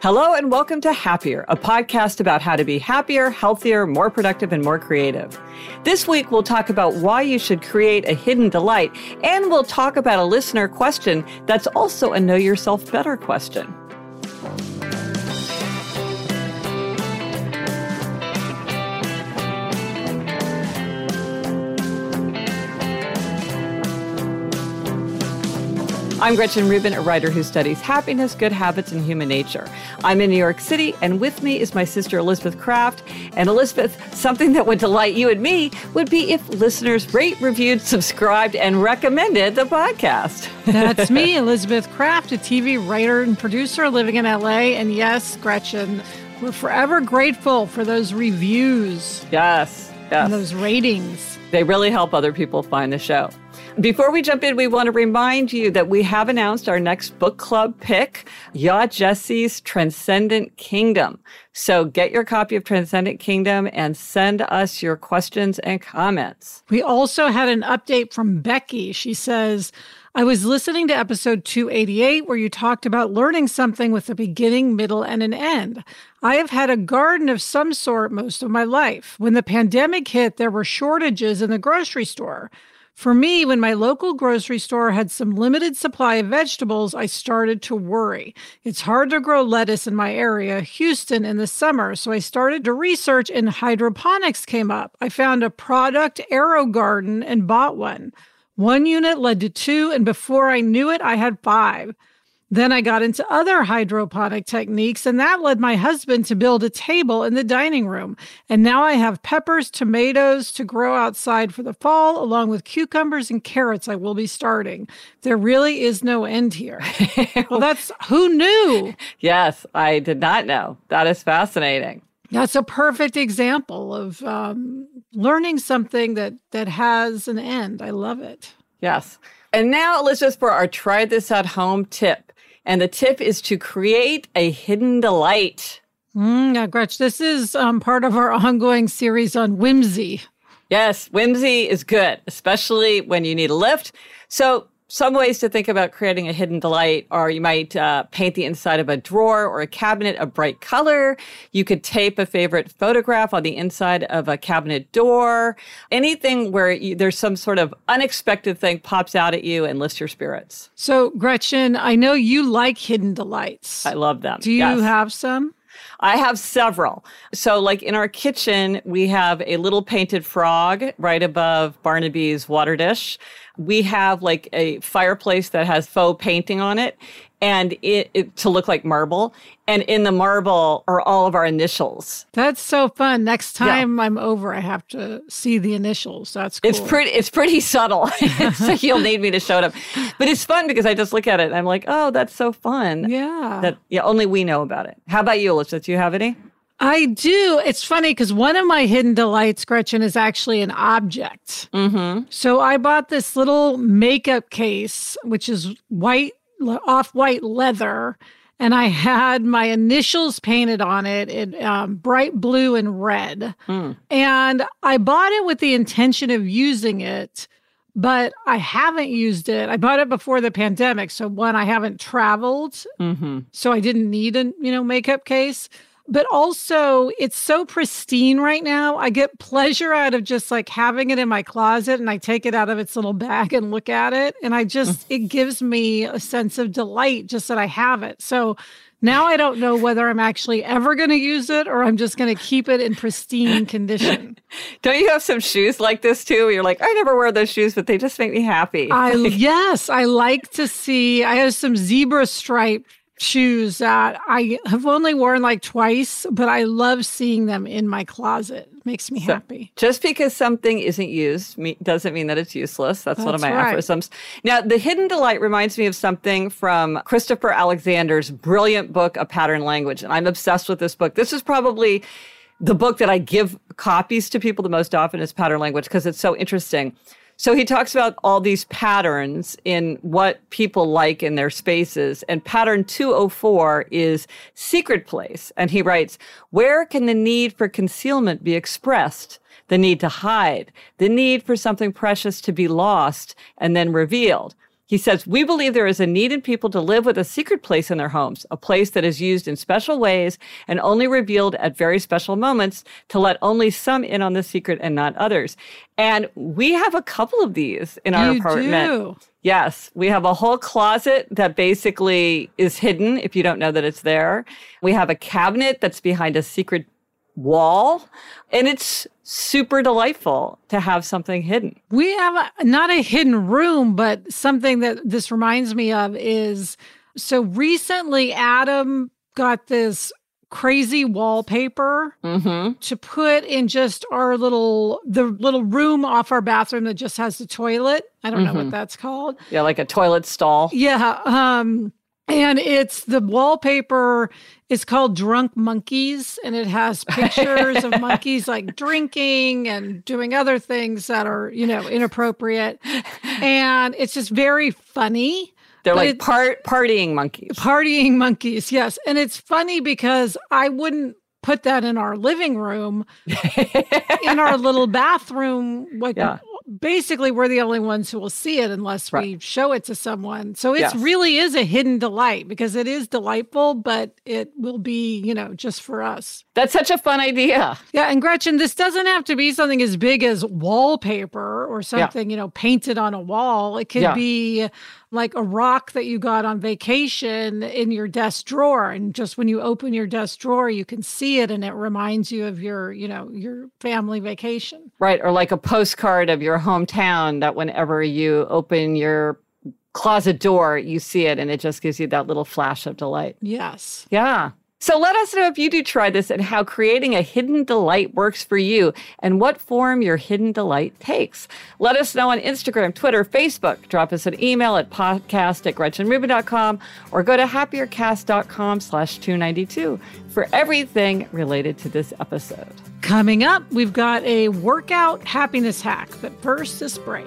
Hello, and welcome to Happier, a podcast about how to be happier, healthier, more productive, and more creative. This week, we'll talk about why you should create a hidden delight, and we'll talk about a listener question that's also a know yourself better question. I'm Gretchen Rubin, a writer who studies happiness, good habits, and human nature. I'm in New York City, and with me is my sister Elizabeth Craft. And Elizabeth, something that would delight you and me would be if listeners rate, reviewed, subscribed, and recommended the podcast. That's me, Elizabeth Craft, a TV writer and producer living in LA. And yes, Gretchen, we're forever grateful for those reviews. Yes. Yes. And those ratings. They really help other people find the show. Before we jump in, we want to remind you that we have announced our next book club pick, Yaa Gyasi's Transcendent Kingdom. So get your copy of Transcendent Kingdom and send us your questions and comments. We also had an update from Becky. She says, I was listening to episode 288 where you talked about learning something with a beginning, middle, and an end. I have had a garden of some sort most of my life. When the pandemic hit, there were shortages in the grocery store. For me, when my local grocery store had some limited supply of vegetables, I started to worry. It's hard to grow lettuce in my area, Houston, in the summer, so I started to research and hydroponics came up. I found a product, AeroGarden and bought one. One unit led to two, and before I knew it, I had five. Then I got into other hydroponic techniques, and that led my husband to build a table in the dining room. And now I have peppers, tomatoes to grow outside for the fall, along with cucumbers and carrots I will be starting. There really is no end here. well, that's who knew? Yes, I did not know. That is fascinating. That's a perfect example of um, learning something that that has an end. I love it. Yes. And now, Elizabeth, for our try this at home tip. And the tip is to create a hidden delight. Mm, yeah, Gretch, this is um, part of our ongoing series on whimsy. Yes, whimsy is good, especially when you need a lift. So some ways to think about creating a hidden delight are you might uh, paint the inside of a drawer or a cabinet a bright color. You could tape a favorite photograph on the inside of a cabinet door. Anything where you, there's some sort of unexpected thing pops out at you and lifts your spirits. So, Gretchen, I know you like hidden delights. I love them. Do you yes. have some? I have several. So, like in our kitchen, we have a little painted frog right above Barnaby's water dish we have like a fireplace that has faux painting on it and it, it, to look like marble. And in the marble are all of our initials. That's so fun. Next time yeah. i'm over i have to see the initials. That's cool. it's pretty it's pretty subtle. So you'll need me to show it up. But it's fun because i just look at it and i'm like oh that's so fun. Yeah. That yeah only we know about it. How about you elizabeth do you have any? I do. It's funny because one of my hidden delights, Gretchen, is actually an object. Mm-hmm. So I bought this little makeup case, which is white, off white leather. And I had my initials painted on it in um, bright blue and red. Mm. And I bought it with the intention of using it, but I haven't used it. I bought it before the pandemic. So, one, I haven't traveled. Mm-hmm. So I didn't need a, you know, makeup case but also it's so pristine right now. I get pleasure out of just like having it in my closet and I take it out of its little bag and look at it. And I mm. just, it gives me a sense of delight just that I have it. So now I don't know whether I'm actually ever going to use it or I'm just going to keep it in pristine condition. don't you have some shoes like this too? You're like, I never wear those shoes, but they just make me happy. I, yes, I like to see, I have some zebra stripe shoes that I have only worn like twice, but I love seeing them in my closet. It makes me so happy. Just because something isn't used doesn't mean that it's useless. That's, That's one of my right. aphorisms. Now, the hidden delight reminds me of something from Christopher Alexander's brilliant book, A Pattern Language. And I'm obsessed with this book. This is probably the book that I give copies to people the most often is Pattern Language because it's so interesting. So he talks about all these patterns in what people like in their spaces. And pattern 204 is secret place. And he writes, where can the need for concealment be expressed? The need to hide, the need for something precious to be lost and then revealed. He says, We believe there is a need in people to live with a secret place in their homes, a place that is used in special ways and only revealed at very special moments to let only some in on the secret and not others. And we have a couple of these in our you apartment. Do. Yes, we have a whole closet that basically is hidden if you don't know that it's there. We have a cabinet that's behind a secret wall. And it's super delightful to have something hidden. We have a, not a hidden room, but something that this reminds me of is so recently Adam got this crazy wallpaper mm-hmm. to put in just our little the little room off our bathroom that just has the toilet. I don't mm-hmm. know what mm-hmm. that's called. Yeah, like a toilet stall. Yeah. Um and it's the wallpaper is called Drunk Monkeys, and it has pictures of monkeys like drinking and doing other things that are, you know, inappropriate. And it's just very funny. They're like part partying monkeys. Partying monkeys, yes. And it's funny because I wouldn't put that in our living room, in our little bathroom, like yeah basically we're the only ones who will see it unless right. we show it to someone. So it yes. really is a hidden delight because it is delightful, but it will be, you know, just for us. That's such a fun idea. Yeah. And Gretchen, this doesn't have to be something as big as wallpaper or something, yeah. you know, painted on a wall. It could yeah. be like a rock that you got on vacation in your desk drawer. And just when you open your desk drawer you can see it and it reminds you of your you know your family vacation. Right or like a postcard of your hometown that whenever you open your closet door you see it and it just gives you that little flash of delight. Yes. Yeah so let us know if you do try this and how creating a hidden delight works for you and what form your hidden delight takes. Let us know on Instagram, Twitter, Facebook. Drop us an email at podcast at gretchenrubin.com or go to happiercast.com slash 292 for everything related to this episode. Coming up, we've got a workout happiness hack, but first, this break.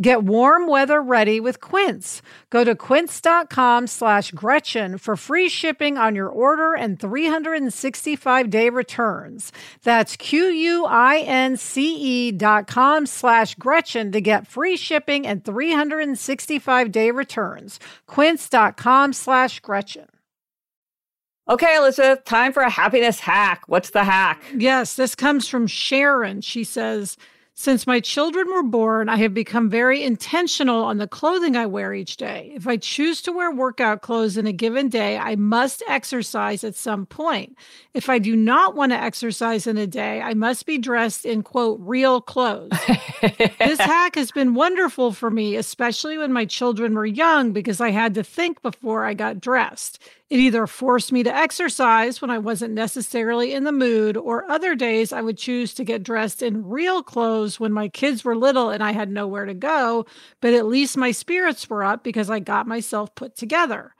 Get warm weather ready with Quince. Go to quince.com slash Gretchen for free shipping on your order and 365 day returns. That's Q-U-I-N-C-E dot com slash Gretchen to get free shipping and 365 day returns. Quince.com slash Gretchen. Okay, Elizabeth, time for a happiness hack. What's the hack? Yes, this comes from Sharon. She says, since my children were born, I have become very intentional on the clothing I wear each day. If I choose to wear workout clothes in a given day, I must exercise at some point. If I do not want to exercise in a day, I must be dressed in quote real clothes. this hack has been wonderful for me, especially when my children were young, because I had to think before I got dressed. It either forced me to exercise when I wasn't necessarily in the mood, or other days I would choose to get dressed in real clothes when my kids were little and I had nowhere to go, but at least my spirits were up because I got myself put together.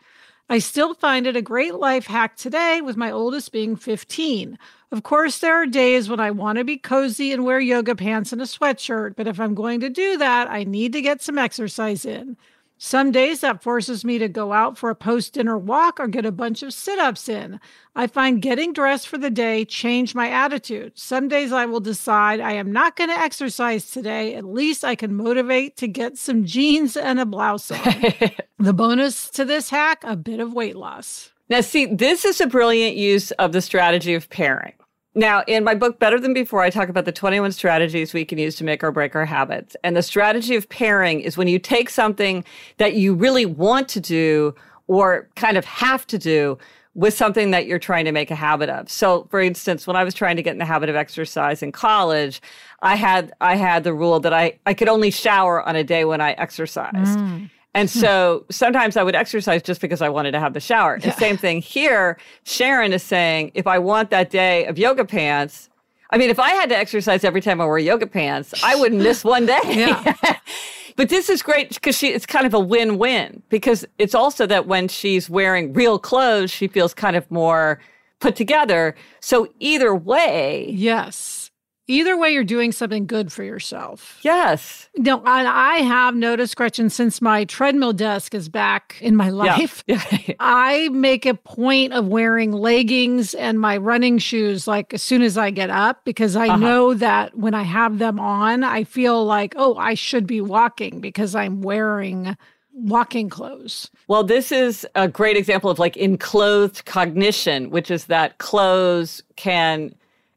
I still find it a great life hack today, with my oldest being 15. Of course, there are days when I want to be cozy and wear yoga pants and a sweatshirt, but if I'm going to do that, I need to get some exercise in. Some days that forces me to go out for a post dinner walk or get a bunch of sit ups in. I find getting dressed for the day changed my attitude. Some days I will decide I am not going to exercise today. At least I can motivate to get some jeans and a blouse on. the bonus to this hack a bit of weight loss. Now, see, this is a brilliant use of the strategy of pairing. Now, in my book, Better Than Before, I talk about the 21 strategies we can use to make or break our habits. And the strategy of pairing is when you take something that you really want to do or kind of have to do with something that you're trying to make a habit of. So, for instance, when I was trying to get in the habit of exercise in college, I had I had the rule that I I could only shower on a day when I exercised. Mm. And hmm. so sometimes I would exercise just because I wanted to have the shower. Yeah. The same thing here. Sharon is saying, if I want that day of yoga pants, I mean, if I had to exercise every time I wore yoga pants, I wouldn't miss one day. Yeah. but this is great because she it's kind of a win-win because it's also that when she's wearing real clothes, she feels kind of more put together. So either way, yes Either way, you're doing something good for yourself. Yes. No, and I have noticed, Gretchen, since my treadmill desk is back in my life, yeah. I make a point of wearing leggings and my running shoes like as soon as I get up because I uh-huh. know that when I have them on, I feel like, oh, I should be walking because I'm wearing walking clothes. Well, this is a great example of like enclothed cognition, which is that clothes can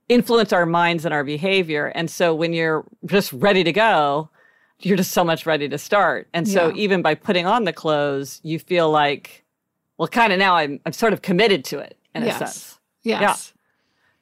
influence our minds and our behavior. And so when you're just ready to go, you're just so much ready to start. And so yeah. even by putting on the clothes, you feel like, well, kind of now I'm, I'm sort of committed to it in yes. a sense. Yes. Yeah. So,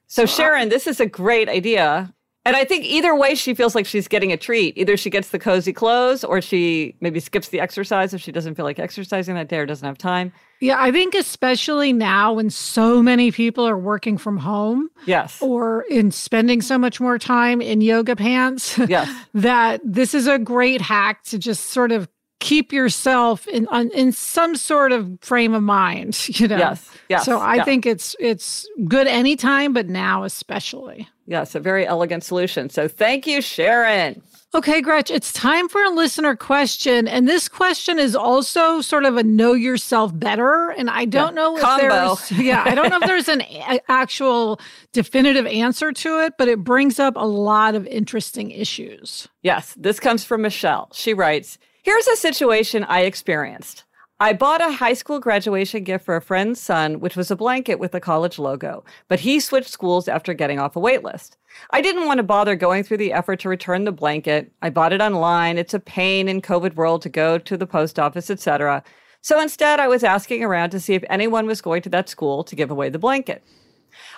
so uh, Sharon, this is a great idea. And I think either way, she feels like she's getting a treat. Either she gets the cozy clothes or she maybe skips the exercise if she doesn't feel like exercising that day or doesn't have time. Yeah, I think especially now when so many people are working from home. Yes. Or in spending so much more time in yoga pants. Yes. that this is a great hack to just sort of keep yourself in in some sort of frame of mind, you know. Yes. Yes. So I yeah. think it's it's good anytime, but now especially. Yes, a very elegant solution. So thank you, Sharon. Okay, Gretch, it's time for a listener question. And this question is also sort of a know yourself better. And I don't yeah, know if combo. there's yeah, I don't know if there's an a- actual definitive answer to it, but it brings up a lot of interesting issues. Yes, this comes from Michelle. She writes, Here's a situation I experienced. I bought a high school graduation gift for a friend's son, which was a blanket with the college logo, but he switched schools after getting off a waitlist. I didn't want to bother going through the effort to return the blanket. I bought it online. It's a pain in COVID world to go to the post office, etc. So instead, I was asking around to see if anyone was going to that school to give away the blanket.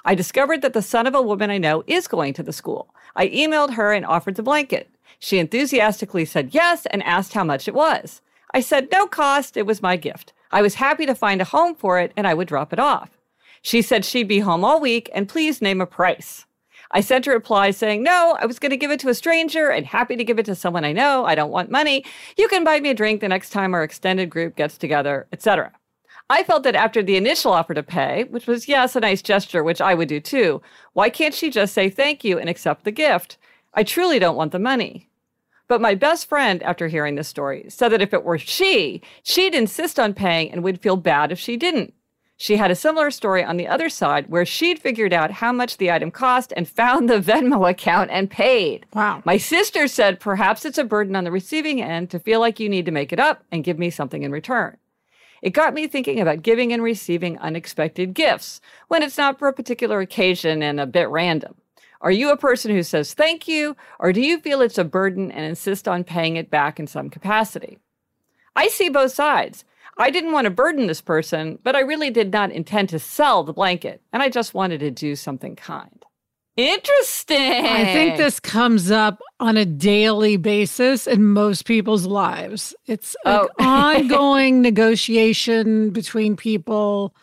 I discovered that the son of a woman I know is going to the school. I emailed her and offered the blanket. She enthusiastically said yes and asked how much it was. I said no cost, it was my gift. I was happy to find a home for it and I would drop it off. She said she'd be home all week and please name a price. I sent her a reply saying, No, I was going to give it to a stranger and happy to give it to someone I know. I don't want money. You can buy me a drink the next time our extended group gets together, etc. I felt that after the initial offer to pay, which was, yes, a nice gesture, which I would do too, why can't she just say thank you and accept the gift? I truly don't want the money. But my best friend, after hearing this story, said that if it were she, she'd insist on paying and would feel bad if she didn't. She had a similar story on the other side where she'd figured out how much the item cost and found the Venmo account and paid. Wow. My sister said perhaps it's a burden on the receiving end to feel like you need to make it up and give me something in return. It got me thinking about giving and receiving unexpected gifts when it's not for a particular occasion and a bit random. Are you a person who says thank you, or do you feel it's a burden and insist on paying it back in some capacity? I see both sides. I didn't want to burden this person, but I really did not intend to sell the blanket, and I just wanted to do something kind. Interesting. I think this comes up on a daily basis in most people's lives. It's an oh. ongoing negotiation between people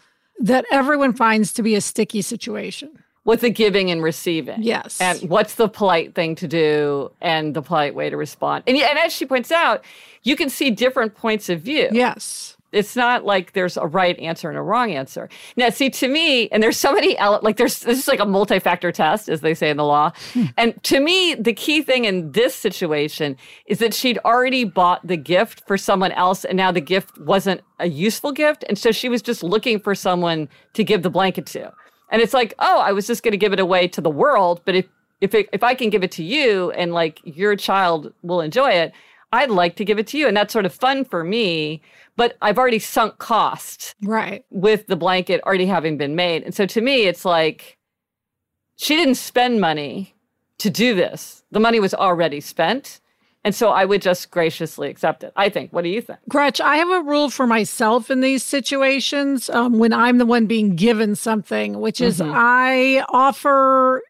that everyone finds to be a sticky situation. With the giving and receiving. Yes. And what's the polite thing to do and the polite way to respond. And, and as she points out, you can see different points of view. Yes it's not like there's a right answer and a wrong answer. Now, see, to me, and there's so many, like, there's this is like a multi factor test, as they say in the law. Hmm. And to me, the key thing in this situation is that she'd already bought the gift for someone else, and now the gift wasn't a useful gift. And so she was just looking for someone to give the blanket to. And it's like, oh, I was just going to give it away to the world, but if if it, if I can give it to you and like your child will enjoy it, I'd like to give it to you. And that's sort of fun for me but I've already sunk cost. Right. With the blanket already having been made. And so to me, it's like she didn't spend money to do this. The money was already spent. And so I would just graciously accept it. I think. What do you think? Gretch, I have a rule for myself in these situations um, when I'm the one being given something, which is mm-hmm. I offer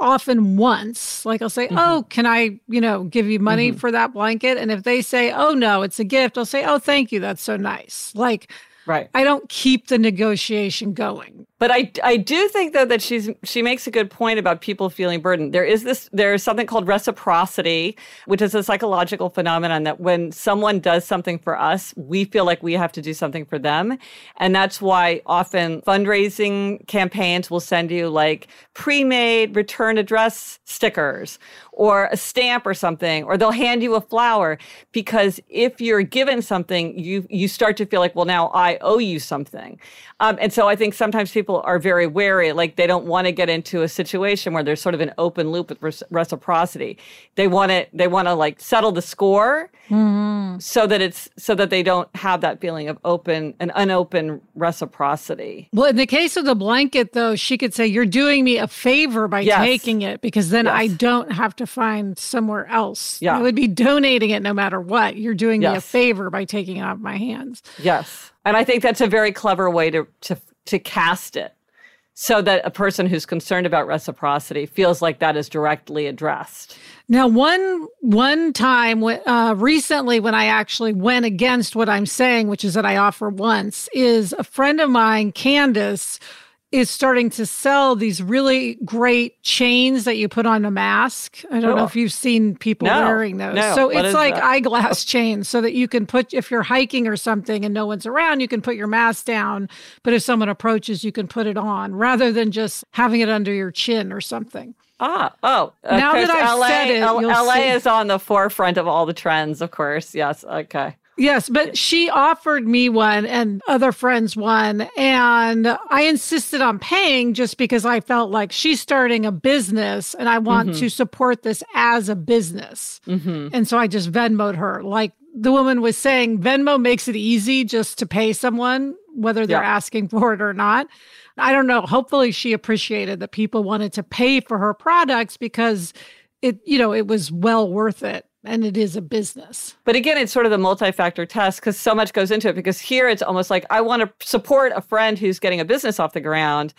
often once. Like I'll say, mm-hmm. "Oh, can I, you know, give you money mm-hmm. for that blanket?" And if they say, "Oh no, it's a gift," I'll say, "Oh, thank you. That's so nice." Like Right. I don't keep the negotiation going. But I, I do think though that she's she makes a good point about people feeling burdened. There is this there is something called reciprocity, which is a psychological phenomenon that when someone does something for us, we feel like we have to do something for them. And that's why often fundraising campaigns will send you like pre-made return address stickers or a stamp or something, or they'll hand you a flower because if you're given something, you you start to feel like, well, now I owe you something. Um, and so I think sometimes people are very wary, like they don't want to get into a situation where there's sort of an open loop with reciprocity. They want to they want to like settle the score mm-hmm. so that it's so that they don't have that feeling of open and unopened reciprocity. Well, in the case of the blanket, though, she could say, "You're doing me a favor by yes. taking it because then yes. I don't have to find somewhere else. Yeah. I would be donating it no matter what. You're doing yes. me a favor by taking it off my hands. Yes. And I think that's a very clever way to to to cast it so that a person who's concerned about reciprocity feels like that is directly addressed. Now, one one time uh, recently, when I actually went against what I'm saying, which is that I offer once, is a friend of mine, Candace, is starting to sell these really great chains that you put on a mask. I don't know if you've seen people no, wearing those. No. So what it's like that? eyeglass chains so that you can put, if you're hiking or something and no one's around, you can put your mask down. But if someone approaches, you can put it on rather than just having it under your chin or something. Ah, oh. Now that I've LA, said it, L- LA see. is on the forefront of all the trends, of course. Yes. Okay. Yes, but she offered me one and other friends one. And I insisted on paying just because I felt like she's starting a business and I want mm-hmm. to support this as a business. Mm-hmm. And so I just Venmoed her like the woman was saying Venmo makes it easy just to pay someone, whether they're Yeah. asking for it or not. I don't know. Hopefully, she appreciated that people wanted to pay for her products because it, you know, it was well worth it and it is a business. But again, it's sort of the multi-factor test because so much goes into it. Because here it's almost like I want to support a friend who's getting a business off the ground.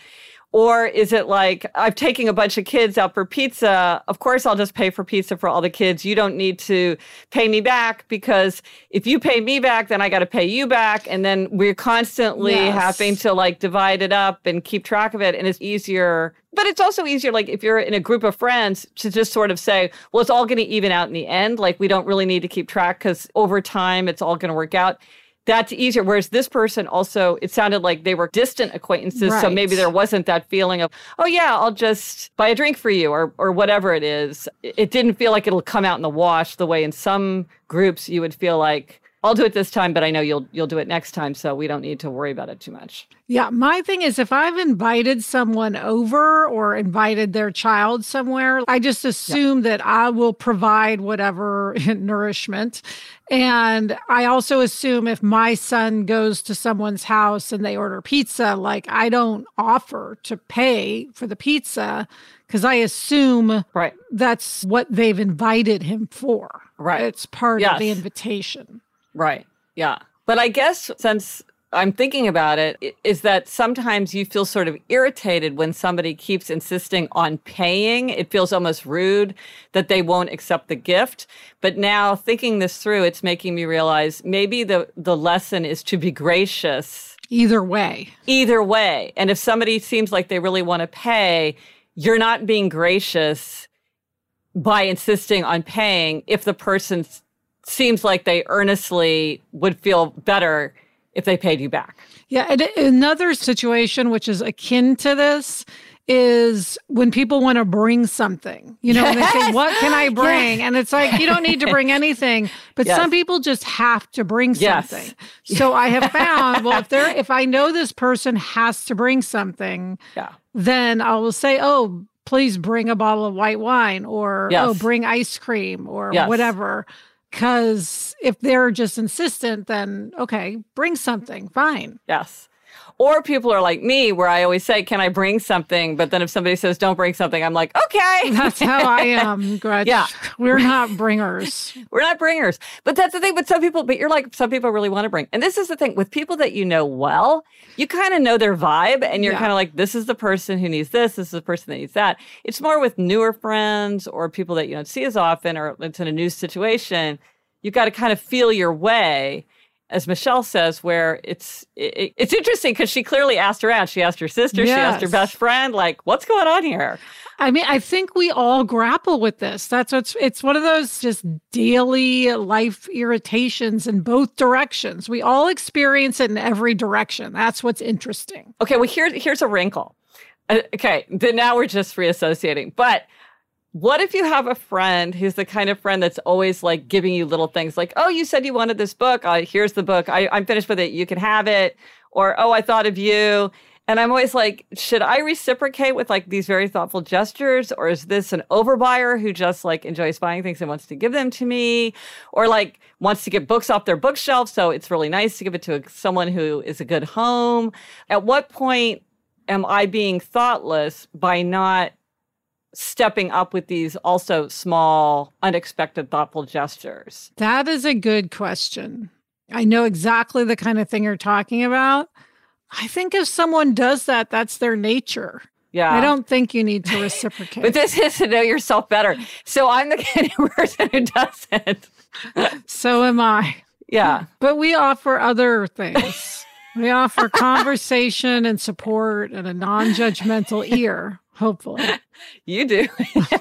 Or is it like I'm taking a bunch of kids out for pizza? Of course, I'll just pay for pizza for all the kids. You don't need to pay me back because if you pay me back, then I got to pay you back. And then we're constantly Yes. having to like divide it up and keep track of it. And it's easier, but it's also easier, like if you're in a group of friends, to just sort of say, well, it's all going to even out in the end. Like we don't really need to keep track because over time it's all going to work out. That's easier. Whereas this person also, it sounded like they were distant acquaintances. So maybe there wasn't that feeling of, oh yeah, I'll just buy a drink for you or or whatever it is. It didn't feel like it'll come out in the wash the way in some groups you would feel like, I'll do it this time, but I know you'll you'll do it next time, so we don't need to worry about it too much. Yeah, my thing is if I've invited someone over or invited their child somewhere, I just assume that I will provide whatever nourishment. And I also assume if my son goes to someone's house and they order pizza, like I don't offer to pay for the pizza because I assume Right. that's what they've invited him for. Right. It's part of the invitation. Right. Yeah. But I guess since I'm thinking about it, is that sometimes you feel sort of irritated when somebody keeps insisting on paying. It feels almost rude that they won't accept the gift. But now thinking this through, it's making me realize maybe the, the lesson is to be gracious Either way. either way. And if somebody seems like they really want to pay, you're not being gracious by insisting on paying if the person s- seems like they earnestly would feel better if they paid you back. Yeah. And another situation which is akin to this is when people want to bring something, you know, and they say, What can I bring? And it's like, you don't need to bring anything, but Yes. some people just have to bring Yes. something. So I have found, well, if they're, if I know this person has to bring something, Yeah. then I will say, Oh, please bring a bottle of white wine or, oh, Yes. Oh, bring ice cream or Yes. whatever. Because if they're just insistent, then okay, bring something, fine. Yes. Or people are like me, where I always say, Can I bring something? But then if somebody says, Don't bring something, I'm like, Okay. That's how I am, Gretch. Yeah. We're not bringers. We're not bringers. But that's the thing. But some people, but you're like, some people really want to bring. And this is the thing with people that you know well, you kind of know their vibe and you're Yeah. kind of like, this is the person who needs this. This is the person that needs that. It's more with newer friends or people that you don't see as often or it's in a new situation. You've got to kind of feel your way. As Michelle says, where it's it, it's interesting because she clearly asked around. She asked her sister, she asked her best friend, like, "What's going on here?" I mean, I think we all grapple with this. That's what's it's one of those just daily life irritations in both directions. We all experience it in every direction. That's what's interesting. Okay, well here here's a wrinkle. Uh, okay, then now we're just reassociating. But what if you have a friend who's the kind of friend that's always like giving you little things like, "Oh, you said you wanted this book. Uh, here's the book. I, I'm finished with it. You can have it." Or, "Oh, I thought of you." And I'm always like, should I reciprocate with like these very thoughtful gestures? Or is this an overbuyer who just like enjoys buying things and wants to give them to me? Or like wants to get books off their bookshelf. So it's really nice to give it to someone who is a good home. At what point am I being thoughtless by not stepping up with these also small, unexpected, thoughtful gestures? That is a good question. I know exactly the kind of thing you're talking about. I think if someone does that, that's their nature. Yeah. I don't think you need to reciprocate. But this is to know yourself better. So I'm the kind of person who doesn't. so am I. Yeah. But we offer other things. we offer conversation and support and a non judgmental ear, hopefully. You do.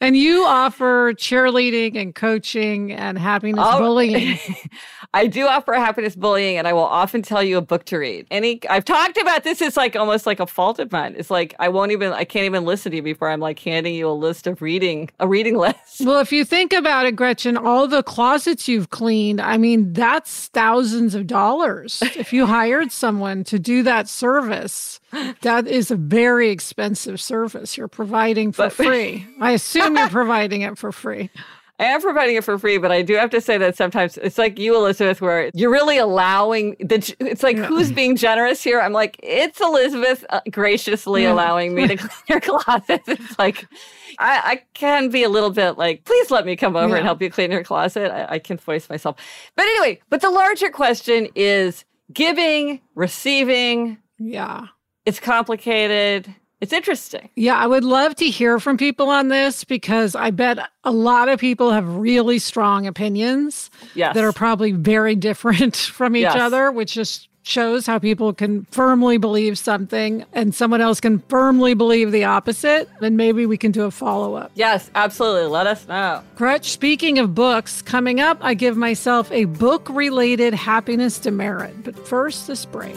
And you offer cheerleading and coaching and happiness Oh. bullying. I do offer happiness bullying, and I will often tell you a book to read. Any, I've talked about this. It's like almost like a fault of mine. It's like I won't even, I can't even listen to you before I'm like handing you a list of reading, a reading list. Well, if you think about it, Gretchen, all the closets you've cleaned, I mean, that's thousands of dollars. If you hired someone to do that service, that is a very expensive service you're providing for But- free. I assume you're providing it for free. I am providing it for free, but I do have to say that sometimes it's like you, Elizabeth, where you're really allowing the. It's like yeah. who's being generous here? I'm like, it's Elizabeth uh, graciously yeah. allowing me to clean your closet. It's like I, I, can be a little bit like, please let me come over yeah. and help you clean your closet. I, I can voice myself. But anyway, but the larger question is giving, receiving. Yeah. It's complicated. It's interesting. Yeah, I would love to hear from people on this because I bet a lot of people have really strong opinions yes. that are probably very different from each yes. other, which just shows how people can firmly believe something and someone else can firmly believe the opposite. And maybe we can do a follow up. Yes, absolutely. Let us know. Gretch, speaking of books, coming up, I give myself a book related happiness demerit. But first, this break.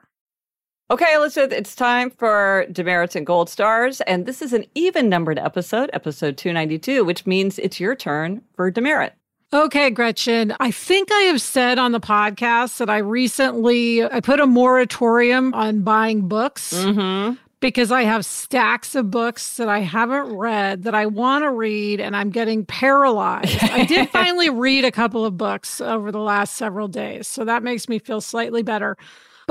Okay, Elizabeth, it's time for demerits and gold stars. And this is an even numbered episode, episode 292, which means it's your turn for demerit. Okay, Gretchen. I think I have said on the podcast that I recently I put a moratorium on buying books mm-hmm. because I have stacks of books that I haven't read that I want to read and I'm getting paralyzed. I did finally read a couple of books over the last several days, so that makes me feel slightly better.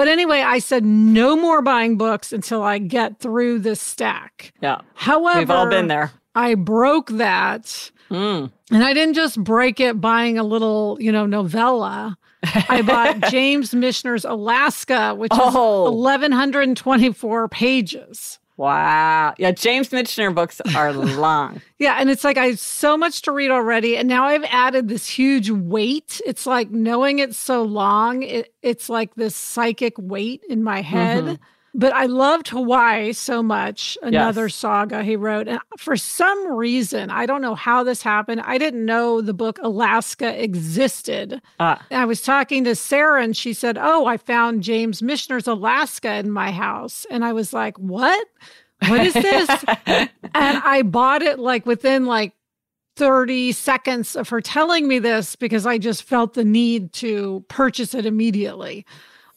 But anyway, I said no more buying books until I get through this stack. Yeah. However, we've all been there. I broke that. Mm. And I didn't just break it buying a little, you know, novella. I bought James Michener's Alaska, which oh. is 1,124 pages. Wow. Yeah, James Michener books are long. yeah, and it's like I have so much to read already. And now I've added this huge weight. It's like knowing it's so long, it, it's like this psychic weight in my head. Mm-hmm. But I loved Hawaii so much, another yes. saga he wrote. And for some reason, I don't know how this happened. I didn't know the book Alaska existed. Ah. I was talking to Sarah and she said, Oh, I found James Michener's Alaska in my house. And I was like, What? What is this? and I bought it like within like 30 seconds of her telling me this because I just felt the need to purchase it immediately.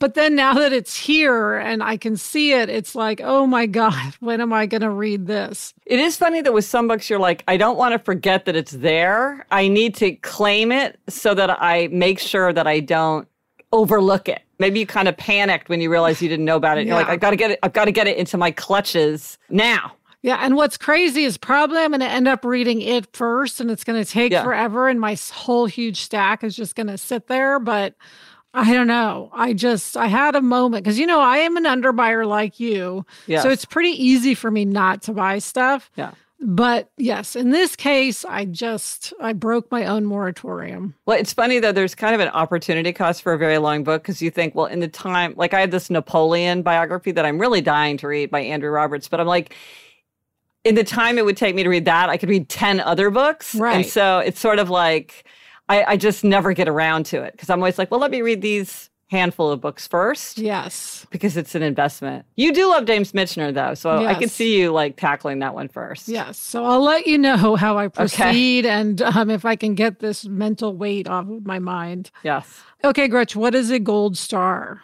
But then now that it's here and I can see it, it's like, oh my God, when am I going to read this? It is funny that with some books, you're like, I don't want to forget that it's there. I need to claim it so that I make sure that I don't overlook it. Maybe you kind of panicked when you realized you didn't know about it. You're like, I've got to get it, I've got to get it into my clutches now. Yeah, and what's crazy is probably I'm going to end up reading it first and it's going to take Yeah. forever and my whole huge stack is just going to sit there, but I don't know. I just I had a moment cuz you know, I am an underbuyer like you. Yes. So it's pretty easy for me not to buy stuff. Yeah. But yes, in this case, I just I broke my own moratorium. Well, it's funny though. There's kind of an opportunity cost for a very long book because you think, well, in the time, like I had this Napoleon biography that I'm really dying to read by Andrew Roberts, but I'm like, in the time it would take me to read that, I could read 10 other books. right? And so it's sort of like, I, I just never get around to it because I'm always like, well, let me read these handful of books first Yes. because it's an investment. You do love James Michener though, so I can see you like tackling that one first. Yes. So I'll let you know how I proceed and um, if I can get this mental weight off of my mind. Yes. Okay, Gretch, what is a gold star?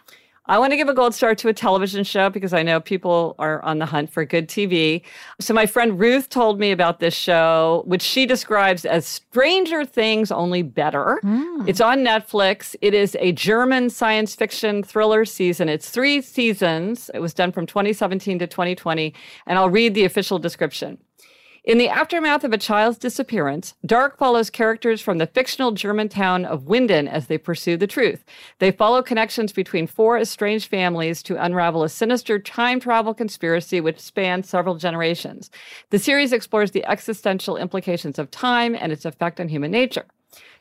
I want to give a gold star to a television show because I know people are on the hunt for good TV. So, my friend Ruth told me about this show, which she describes as Stranger Things, only better. Hmm. It's on Netflix. It is a German science fiction thriller season. It's three seasons. It was done from 2017 to 2020. And I'll read the official description. In the aftermath of a child's disappearance, Dark follows characters from the fictional German town of Winden as they pursue the truth. They follow connections between four estranged families to unravel a sinister time travel conspiracy which spans several generations. The series explores the existential implications of time and its effect on human nature.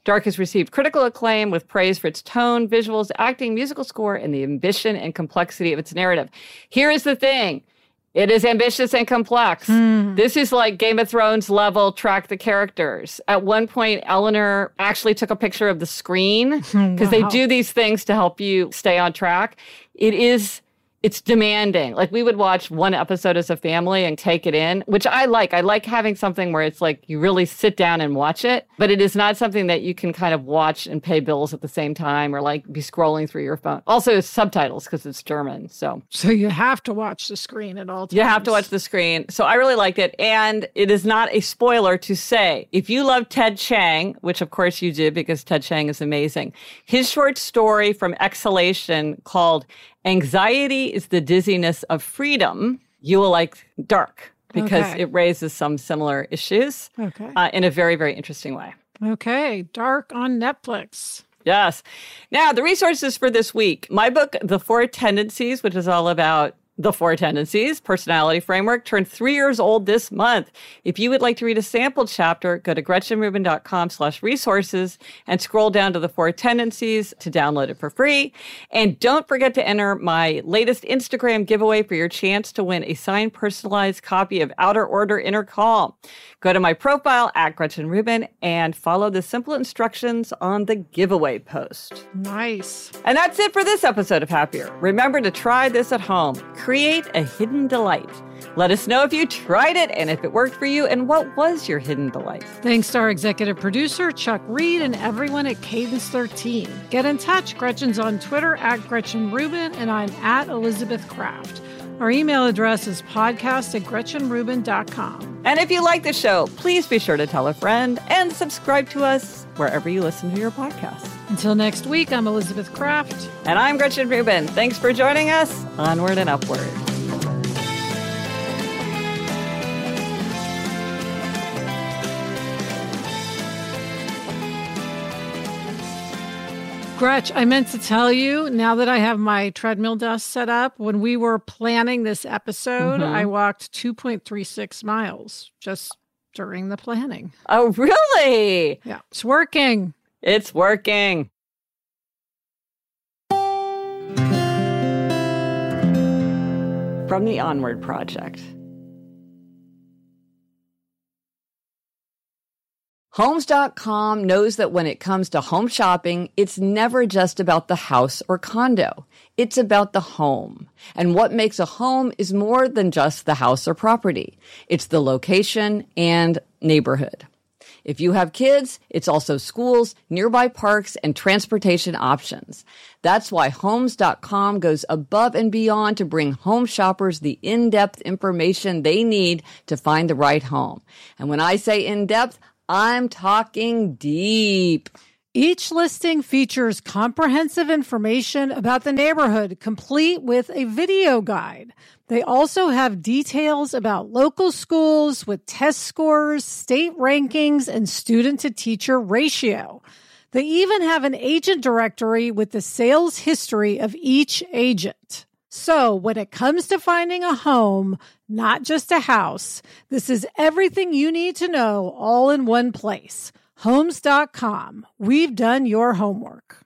Dark has received critical acclaim with praise for its tone, visuals, acting, musical score, and the ambition and complexity of its narrative. Here is the thing. It is ambitious and complex. Hmm. This is like Game of Thrones level track the characters. At one point, Eleanor actually took a picture of the screen because they do these things to help you stay on track. It is it's demanding. Like we would watch one episode as a family and take it in, which I like. I like having something where it's like you really sit down and watch it, but it is not something that you can kind of watch and pay bills at the same time or like be scrolling through your phone. Also, it's subtitles because it's German. So So you have to watch the screen at all times. you have to watch the screen. So I really liked it. And it is not a spoiler to say if you love Ted Chiang, which of course you do because Ted Chiang is amazing, his short story from Exhalation called Anxiety is the Dizziness of Freedom, you will like Dark because Okay. it raises some similar issues Okay. uh, in a very, very interesting way. Okay. Dark on Netflix. Yes. Now, the resources for this week my book, The Four Tendencies, which is all about the Four Tendencies Personality Framework, turned three years old this month. If you would like to read a sample chapter, go to gretchenrubin.com slash resources and scroll down to the Four Tendencies to download it for free. And don't forget to enter my latest Instagram giveaway for your chance to win a signed personalized copy of Outer Order Inner Calm. Go to my profile at Gretchen Rubin and follow the simple instructions on the giveaway post. Nice. And that's it for this episode of Happier. Remember to try this at home. Create a hidden delight. Let us know if you tried it and if it worked for you and what was your hidden delight. Thanks to our executive producer, Chuck Reed, and everyone at Cadence 13. Get in touch. Gretchen's on Twitter at Gretchen Rubin, and I'm at Elizabeth Craft. Our email address is podcast at gretchenrubin.com. And if you like the show, please be sure to tell a friend and subscribe to us wherever you listen to your podcasts. Until next week, I'm Elizabeth Craft. And I'm Gretchen Rubin. Thanks for joining us. Onward and upward. Gretch, I meant to tell you now that I have my treadmill desk set up, when we were planning this episode, mm-hmm. I walked 2.36 miles just during the planning. Oh, really? Yeah, it's working. It's working. From the Onward Project. Homes.com knows that when it comes to home shopping, it's never just about the house or condo. It's about the home. And what makes a home is more than just the house or property. It's the location and neighborhood. If you have kids, it's also schools, nearby parks, and transportation options. That's why Homes.com goes above and beyond to bring home shoppers the in-depth information they need to find the right home. And when I say in-depth, I'm talking deep. Each listing features comprehensive information about the neighborhood, complete with a video guide. They also have details about local schools with test scores, state rankings, and student to teacher ratio. They even have an agent directory with the sales history of each agent. So when it comes to finding a home, not just a house, this is everything you need to know all in one place. Homes.com. We've done your homework.